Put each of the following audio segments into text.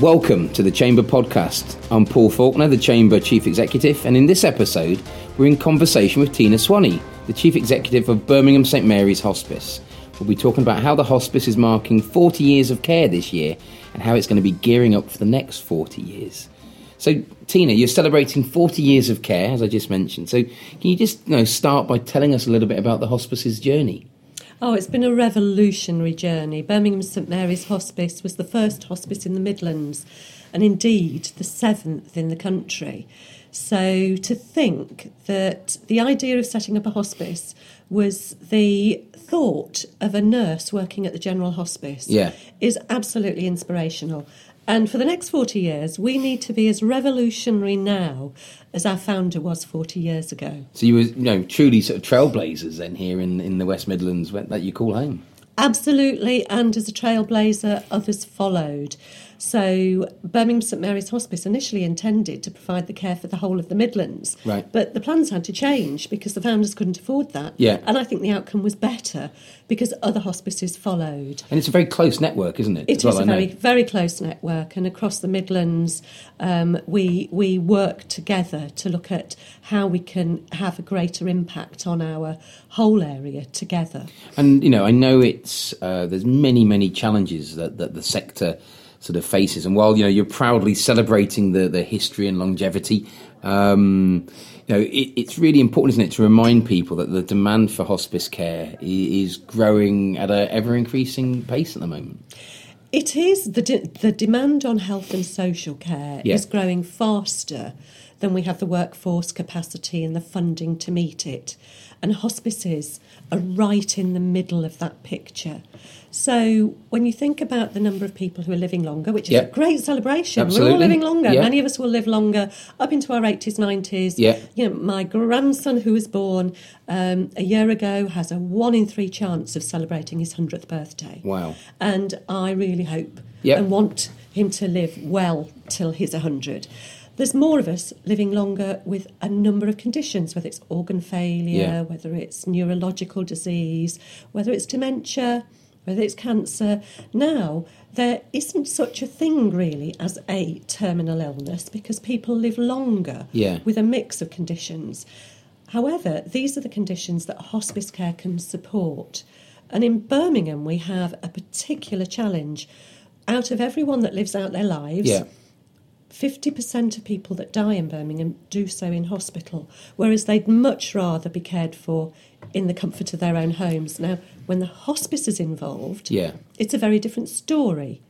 Welcome to the Chamber Podcast. I'm Paul Faulkner, the Chamber Chief Executive, and in this episode, we're in conversation with Tina Swani, the Chief Executive of Birmingham St Mary's Hospice. We'll be talking about how the hospice is marking 40 years of care this year and how it's going to be gearing up for the next 40 years. So, Tina, you're celebrating 40 years of care, as I just mentioned. So, can you just you know, start by telling us a little bit about the hospice's journey? Oh, it's been a revolutionary journey. Birmingham St Mary's Hospice was the first hospice in the Midlands and indeed the seventh in the country. So to think that the idea of setting up a hospice was the thought of a nurse working at the General Hospice Yeah. is absolutely inspirational. And for the next 40 years, we need to be as revolutionary now as our founder was 40 years ago. So, you were you know, truly sort of trailblazers then here in, in the West Midlands that you call home. Absolutely, and as a trailblazer, others followed. So, Birmingham St Mary's Hospice initially intended to provide the care for the whole of the Midlands. Right. But the plans had to change because the founders couldn't afford that. Yeah. And I think the outcome was better because other hospices followed. And it's a very close network, isn't it? It is well, a very, very close network, and across the Midlands, um, we we work together to look at how we can have a greater impact on our whole area together. And you know, I know it's uh, there's many many challenges that, that the sector sort of faces. And while you know you're proudly celebrating the the history and longevity, um, you know it, it's really important, isn't it, to remind people that the demand for hospice care is growing at an ever increasing pace at the moment. It is the de- the demand on health and social care Yeah. is growing faster than we have the workforce capacity and the funding to meet it, and hospices are right in the middle of that picture. So when you think about the number of people who are living longer, which is Yeah. a great celebration, we're all living longer. Yeah. Many of us will live longer up into our eighties, nineties. Yeah. You know, my grandson who was born um, a year ago has a one in three chance of celebrating his hundredth birthday Wow. and I really hope Yep. and want him to live well till he's 100. There's more of us living longer with a number of conditions, whether it's organ failure, Yeah. whether it's neurological disease, whether it's dementia, whether it's cancer. Now, there isn't such a thing really as a terminal illness because people live longer Yeah. with a mix of conditions. However, these are the conditions that hospice care can support. And in Birmingham, we have a particular challenge. Out of everyone that lives out their lives, Yeah. 50% of people that die in Birmingham do so in hospital, whereas they'd much rather be cared for in the comfort of their own homes. Now, when the hospice is involved, Yeah. it's a very different story.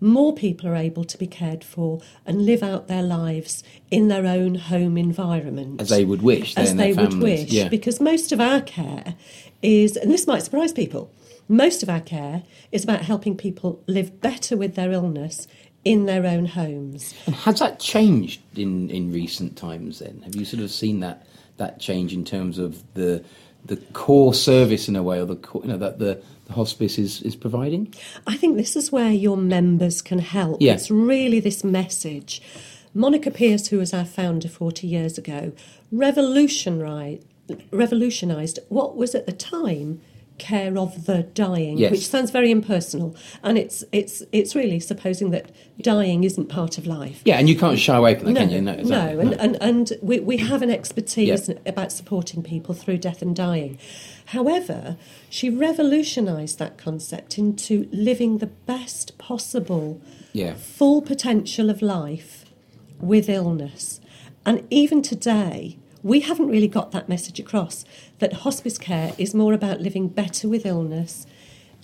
More people are able to be cared for and live out their lives in their own home environment. As they would wish. As they would families. wish. Yeah. Because most of our care is, and this might surprise people, most of our care is about helping people live better with their illness in their own homes. And has that changed in, in recent times? Then have you sort of seen that that change in terms of the the core service in a way, or the core, you know that the, the hospice is is providing? I think this is where your members can help. Yeah. It's really this message. Monica Pierce, who was our founder 40 years ago, revolutionised, revolutionised what was at the time care of the dying, Yes. which sounds very impersonal. And it's, it's, it's really supposing that dying isn't part of life. Yeah, and you can't shy away from that, No, can you? No, exactly. no, and, and, and we, we have an expertise Yeah. about supporting people through death and dying. However, she revolutionised that concept into living the best possible yeah, full potential of life with illness. And even today, we haven't really got that message across that hospice care is more about living better with illness,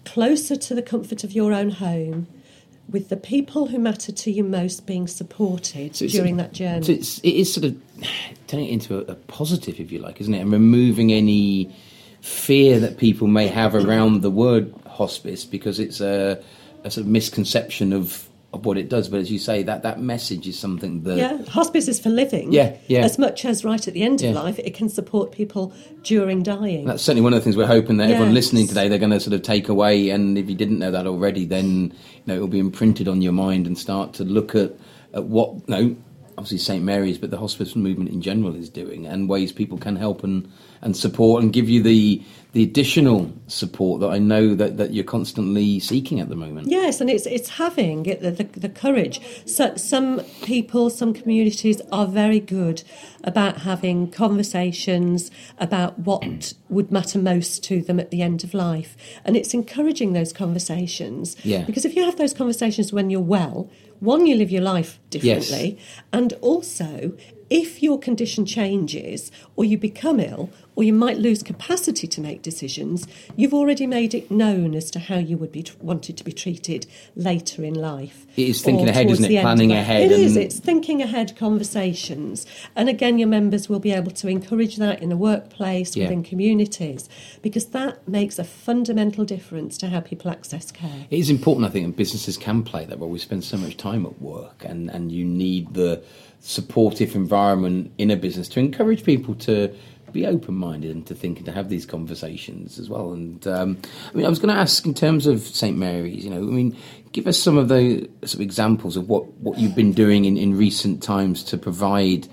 closer to the comfort of your own home, with the people who matter to you most being supported So during that journey. So it's, it is sort of turning it into a, a positive, if you like, isn't it? And removing any fear that people may have around the word hospice because it's a, a sort of misconception of, of what it does. But as you say, that, that message is something that. yeah, hospice is for living. Yeah, yeah. As much as right at the end Yeah. of life, it can support people during dying. That's certainly one of the things we're hoping that everyone listening today they're going to sort of take away. And if you didn't know that already, then you know it will be imprinted on your mind and start to look at, at what you know obviously St Mary's, but the hospice movement in general is doing, and ways people can help and, and support and give you the the additional support that I know that, that you're constantly seeking at the moment. Yes, and it's it's having the, the, the courage. So, some people, some communities are very good about having conversations about what would matter most to them at the end of life, and it's encouraging those conversations. Yeah. Because if you have those conversations when you're well, one, you live your life differently, Yes. and also if your condition changes or you become ill or you might lose capacity to make decisions, you've already made it known as to how you would be tr- wanted to be treated later in life. It is thinking ahead, isn't it? Planning ahead It is. and- It's thinking ahead conversations. And again, your members will be able to encourage that in the workplace, Yeah. within communities, because that makes a fundamental difference to how people access care. It is important, I think, and businesses can play that role. We spend so much time at work, and, and you need the supportive environment in a business to encourage people to be open minded and to think and to have these conversations as well. And um, I mean, I was going to ask in terms of St Mary's, you know, I mean, give us some of the examples of what, what you've been doing in, in recent times to provide.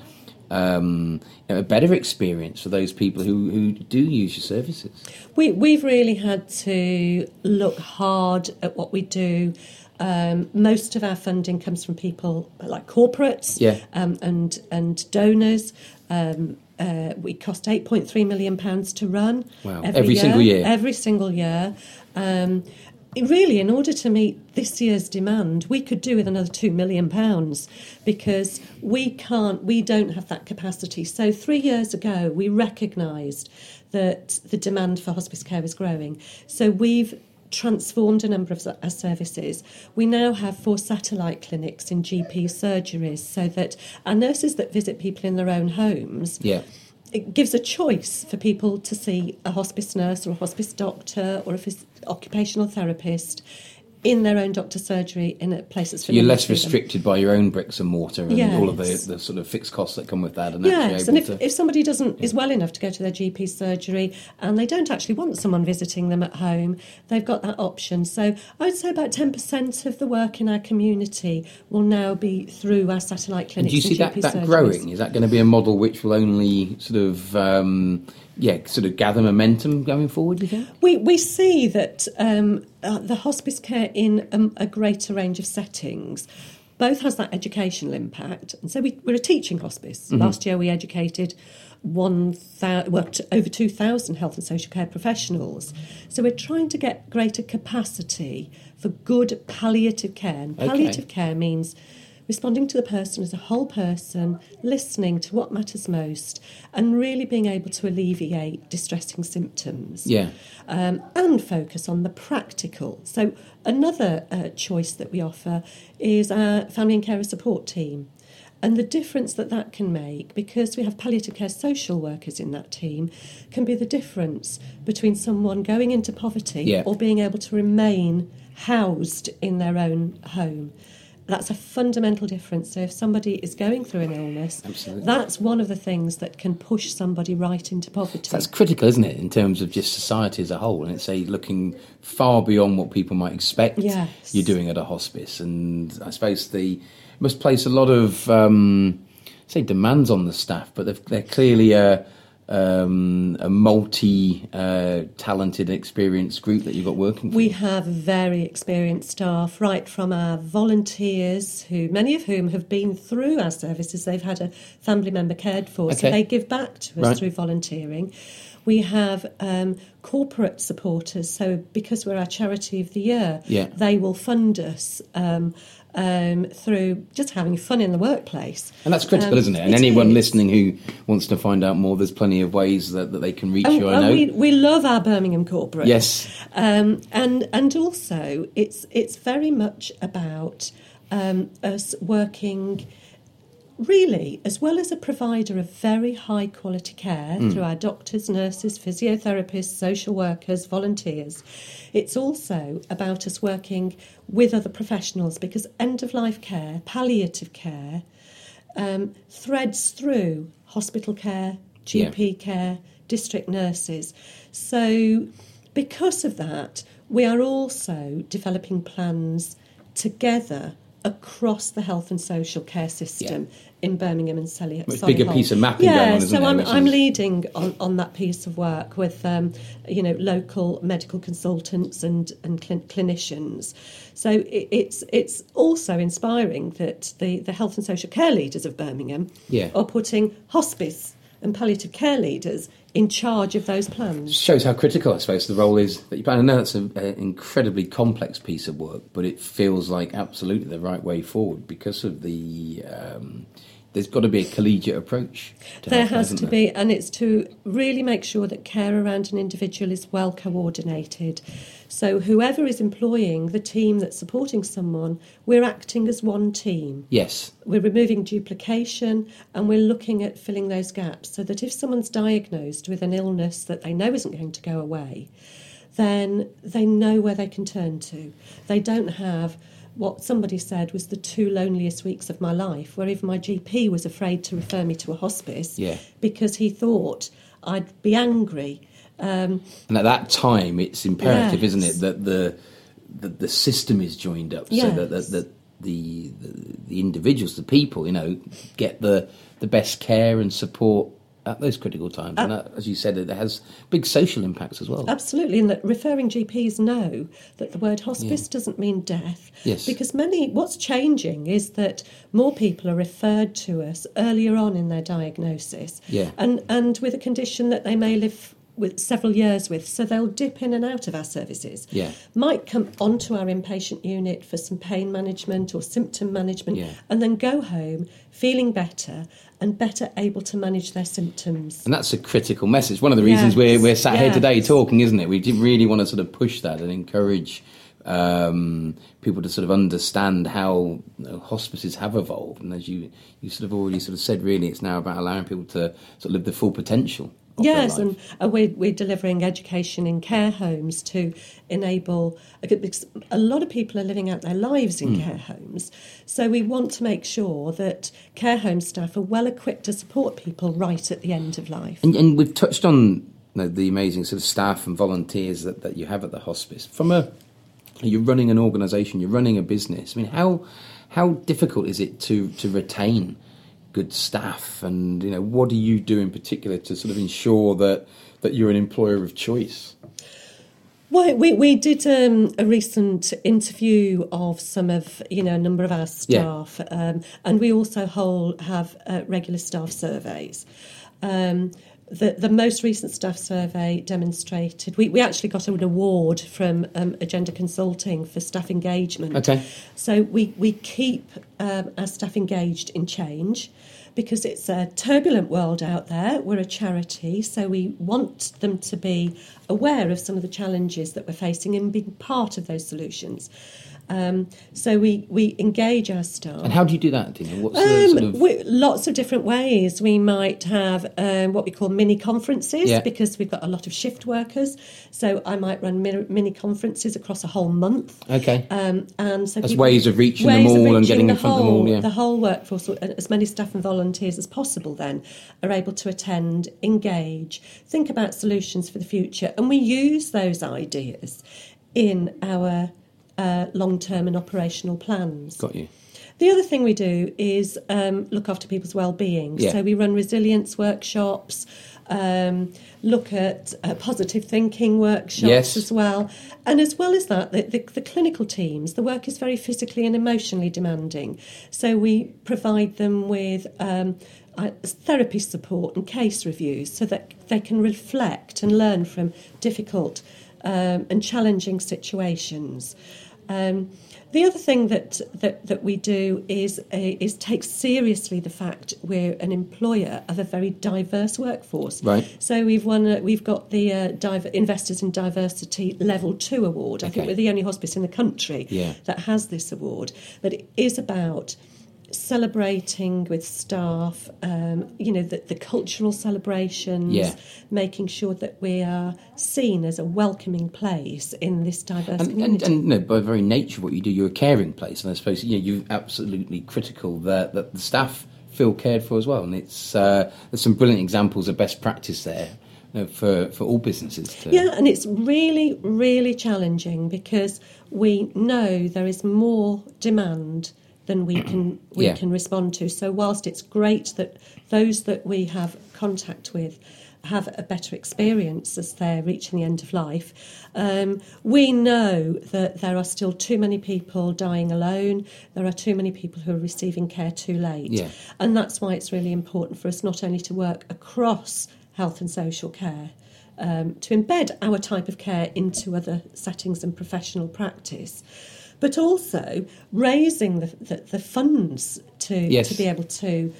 Um, you know, a better experience for those people who, who do use your services. We, we've really had to look hard at what we do. Um, most of our funding comes from people like corporates Yeah. um, and and donors. Um, uh, we cost eight point three million pounds to run. Wow. Every year, single year? Every single year. Um, really, in order to meet this year's demand, we could do with another two million pounds because we can't, we don't have that capacity. So three years ago, we recognised that the demand for hospice care was growing. So we've transformed a number of our uh, services. We now have four satellite clinics in GP surgeries so that our nurses that visit people in their own homes Yeah. it gives a choice for people to see a hospice nurse or a hospice doctor or a phys- occupational therapist in their own doctor's surgery in a place that's You're less restricted by your own bricks and mortar and all of the, the sort of fixed costs that come with that. And Yes, actually and if, to, if somebody doesn't is well enough to go to their GP surgery and they don't actually want someone visiting them at home, they've got that option. So I would say about ten percent of the work in our community will now be through our satellite clinics and do you see that, GP that surgeries. growing? Is that going to be a model which will only sort of, um, yeah, sort of gather momentum going forward, you think? We, we see that um, uh, the hospice care in um, a greater range of settings both has that educational impact. And so we, we're a teaching hospice. Last year we educated one thou- well, t- over 2,000 health and social care professionals. So we're trying to get greater capacity for good palliative care. And Okay. palliative care means responding to the person as a whole person, listening to what matters most, and really being able to alleviate distressing symptoms Yeah. um, and focus on the practical. So, another uh, choice that we offer is our family and carer support team. And the difference that that can make, because we have palliative care social workers in that team, can be the difference between someone going into poverty Yeah. or being able to remain housed in their own home. That's a fundamental difference. So, if somebody is going through an illness, Absolutely. that's one of the things that can push somebody right into poverty. That's critical, isn't it, in terms of just society as a whole? And it's a looking far beyond what people might expect Yes. you're doing at a hospice. And I suppose the must place a lot of um, say demands on the staff, but they're clearly a um, a multi uh, talented, experienced group that you've got working. For. We have very experienced staff, right from our volunteers, who many of whom have been through our services. They've had a family member cared for, so they give back to us Right. through volunteering. We have um, corporate supporters, so because we're our charity of the year, Yeah. they will fund us um, um, through just having fun in the workplace. And that's critical, Um, isn't it? And it anyone is. listening who wants to find out more, there's plenty of ways that, that they can reach And, you. I know. we, we love our Birmingham corporate. Yes. Um, and and also it's it's very much about um, us working really as well as a provider of very high quality care Hmm. through our doctors, nurses, physiotherapists, social workers, volunteers. It's also about us working with other professionals because end of life care, palliative care, um, threads through hospital care, GP care, district nurses. So, because of that, we are also developing plans together across the health and social care system in Birmingham and. Much bigger piece of mapping yeah, going on, so I'm, I'm is- leading on, on that piece of work with um, you know local medical consultants and and clin- clinicians. So it, it's it's also inspiring that the, the health and social care leaders of Birmingham Yeah. are putting hospice and palliative care leaders in charge of those plans. shows how critical, I suppose, the role is that you play. I know it's an incredibly complex piece of work, but it feels like absolutely the right way forward because of the. Um, there's got to be a collegiate approach. To There has to there? be, and it's to really make sure that care around an individual is well coordinated. So, whoever is employing the team that's supporting someone, we're acting as one team. Yes, We're removing duplication and we're looking at filling those gaps so that if someone's diagnosed with an illness that they know isn't going to go away, then they know where they can turn to. They don't have what somebody said was the two loneliest weeks of my life, where even my GP was afraid to refer me to a hospice Yeah. because he thought I'd be angry. Um, and at that time, it's imperative, Yes. isn't it, that the the, the system is joined up so that, that, that the, the the individuals, the people, you know, get the the best care and support at those critical times. Uh, and that, as you said, it has big social impacts as well. Absolutely, and that referring GPs know that the word hospice doesn't mean death. Yes. Because many, what's changing is that more people are referred to us earlier on in their diagnosis, Yeah. and and with a condition that they may live with several years with, so they'll dip in and out of our services. Yeah. Might come onto our inpatient unit for some pain management or symptom management, Yeah. and then go home feeling better and better able to manage their symptoms. And that's a critical message. One of the reasons Yes, we're, we're sat here today talking, isn't it? We really want to sort of push that and encourage um, people to sort of understand how you know, hospices have evolved. And as you, you sort of already sort of said, really, it's now about allowing people to sort of live the full potential. Yes, and uh, we're, we're delivering education in care homes to enable because a lot of people are living out their lives in care homes. So we want to make sure that care home staff are well equipped to support people right at the end of life. And, and we've touched on you know, the amazing sort of staff and volunteers that, that you have at the hospice. From a you're running an organisation, you're running a business. I mean, how how difficult is it to to retain good staff? And you know, what do you do in particular to sort of ensure that that you're an employer of choice? Well, we, we did um, a recent interview of some of, you know, a number of our staff, um, and we also hold, have uh, regular staff surveys. Um, the, the most recent staff survey demonstrated, we, we actually got an award from um, Agenda Consulting for staff engagement. Okay. So we, we keep um, our staff engaged in change because it's a turbulent world out there. We're a charity, so we want them to be aware of some of the challenges that we're facing and being part of those solutions. Um, so we, we engage our staff. And how do you do that, Tina? What's the Um, sort of we, lots of different ways. We might have um, what we call mini conferences Yeah. because we've got a lot of shift workers. So I might run mini, mini conferences across a whole month. okay? Um, and so As ways of reaching them ways of all and getting in the front of them all, whole- yeah. The whole workforce, uh, as many staff and volunteers as possible, then are able to attend, engage, think about solutions for the future, and we use those ideas in our uh, long-term and operational plans. Got you. The other thing we do is um, look after people's well-being. Yeah. So we run resilience workshops, um, look at uh, positive thinking workshops Yes. as well, and as well as that, the, the, the clinical teams. The work is very physically and emotionally demanding, so we provide them with. Um, uh, therapy support and case reviews so that they can reflect and learn from difficult um, and challenging situations. Um, the other thing that, that, that we do is uh, is take seriously the fact we're an employer of a very diverse workforce. Right. So we've won a, we've got the uh, Diver- Investors in Diversity Level Two award. I think we're the only hospice in the country Yeah. that has this award. But it is about celebrating with staff, um, you know, the, the cultural celebrations, Yeah. making sure that we are seen as a welcoming place in this diverse And, community. and, and know, by very nature of what you do, you're a caring place, and I suppose you know, you're absolutely critical that, that the staff feel cared for as well. And it's uh, there's some brilliant examples of best practice there you know, for for all businesses. To, Yeah, and it's really, really challenging because we know there is more demand than we can we Yeah. can respond to. So whilst it's great that those that we have contact with have a better experience as they're reaching the end of life, um, we know that there are still too many people dying alone. There are too many people who are receiving care too late, Yeah. and that's why it's really important for us not only to work across health and social care. Um, to embed our type of care into other settings and professional practice, but also raising the, the, the funds to, Yes. to be able to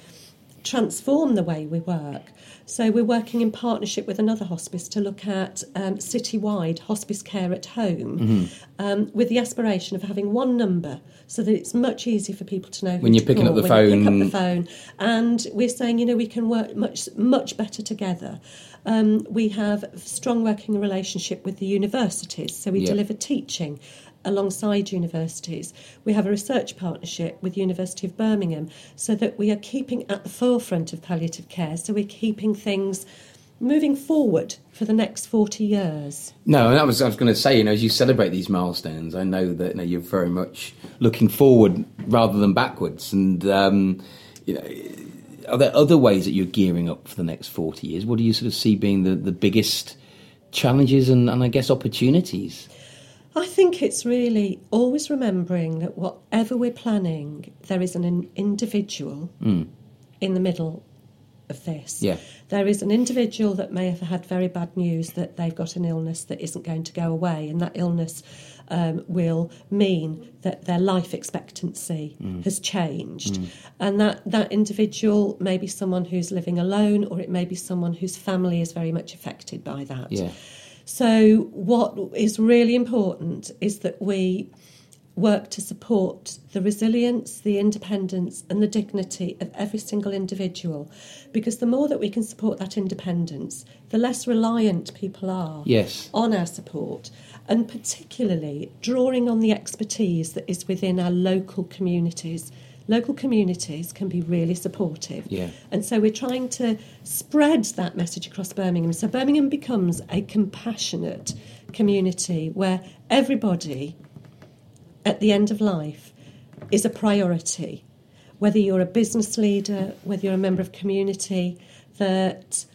transform the way we work. So we're working in partnership with another hospice to look at um, citywide hospice care at home, Mm-hmm. um, with the aspiration of having one number, so that it's much easier for people to know When you're picking up the you pick phone. up the phone. And we're saying, you know, we can work much much better together. Um, we have a strong working relationship with the universities, so we Yeah. deliver teaching alongside universities. We have a research partnership with University of Birmingham so that we are keeping at the forefront of palliative care, so we're keeping things moving forward for the next 40 years. No, and was I was going to say. You know, as you celebrate these milestones, I know that you you're very much looking forward rather than backwards. And um, you know, are there other ways that you're gearing up for the next forty years? What do you sort of see being the, the biggest challenges and, and I guess opportunities? I think it's really always remembering that whatever we're planning, there is an in- individual hmm. in the middle of this. Yeah. There is an individual that may have had very bad news that they've got an illness that isn't going to go away, and that illness um, will mean that their life expectancy hmm. has changed. Hmm. And that, that individual may be someone who's living alone, or it may be someone whose family is very much affected by that. Yeah. So, what is really important is that we work to support the resilience, the independence, and the dignity of every single individual. Because the more that we can support that independence, the less reliant people are Yes. on our support, and particularly drawing on the expertise that is within our local communities. Local communities can be really supportive. Yeah. And so we're trying to spread that message across Birmingham. So Birmingham becomes a compassionate community where everybody at the end of life is a priority. Whether you're a business leader, whether you're a member of community, that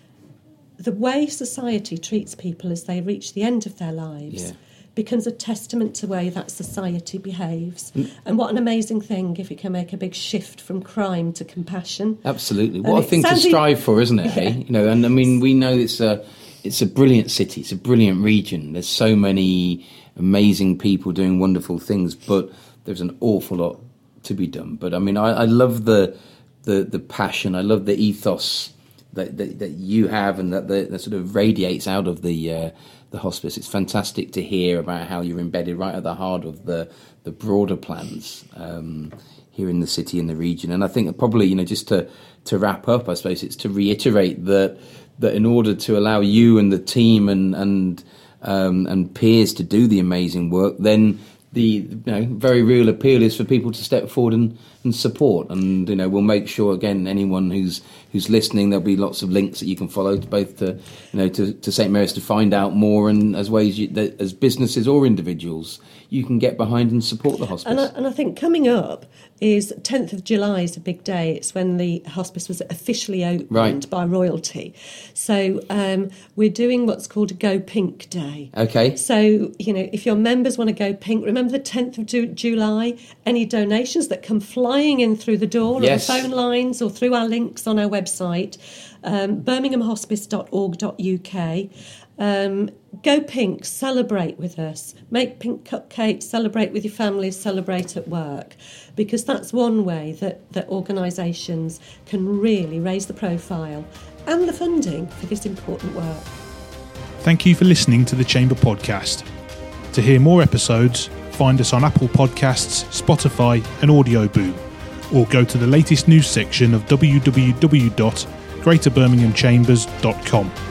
the way society treats people as they reach the end of their lives Yeah. Becomes a testament to the way that society behaves. Mm. And what an amazing thing if we can make a big shift from crime to compassion. Absolutely. And What a thing to strive for, isn't it? Yeah. Hey? You know, and I mean, we know it's a it's a brilliant city. It's a brilliant region. There's so many amazing people doing wonderful things, but there's an awful lot to be done. But I mean, I, I love the the the passion. I love the ethos that that, that you have, and that, that that sort of radiates out of the. Uh, the hospice. It's fantastic to hear about how you're embedded right at the heart of the the broader plans um, here in the city and the region. And I think probably you know just to to wrap up, I suppose it's to reiterate that that in order to allow you and the team and and um, and peers to do the amazing work, then the you know very real appeal is for people to step forward and, and support. And you know we'll make sure again anyone who's who's listening there'll be lots of links that you can follow to both to you know to, to St Mary's to find out more and as ways you, that as businesses or individuals you can get behind and support the hospice. And I, and I think coming up is 10th of July is a big day. It's when the hospice was officially opened Right. by royalty. So um, we're doing what's called a Go Pink Day. okay. So, you know, if your members want to go pink, remember the 10th of Ju- July? Any donations that come flying in through the door Yes. or the phone lines or through our links on our website, um, birminghamhospice.org.uk. Um, go pink, celebrate with us. Make pink cupcakes, celebrate with your families, celebrate at work. Because that's one way that, that organisations can really raise the profile and the funding for this important work. Thank you for listening to the Chamber Podcast. To hear more episodes, find us on Apple Podcasts, Spotify, and Audioboom, or go to the latest news section of www.greaterbirminghamchambers.com.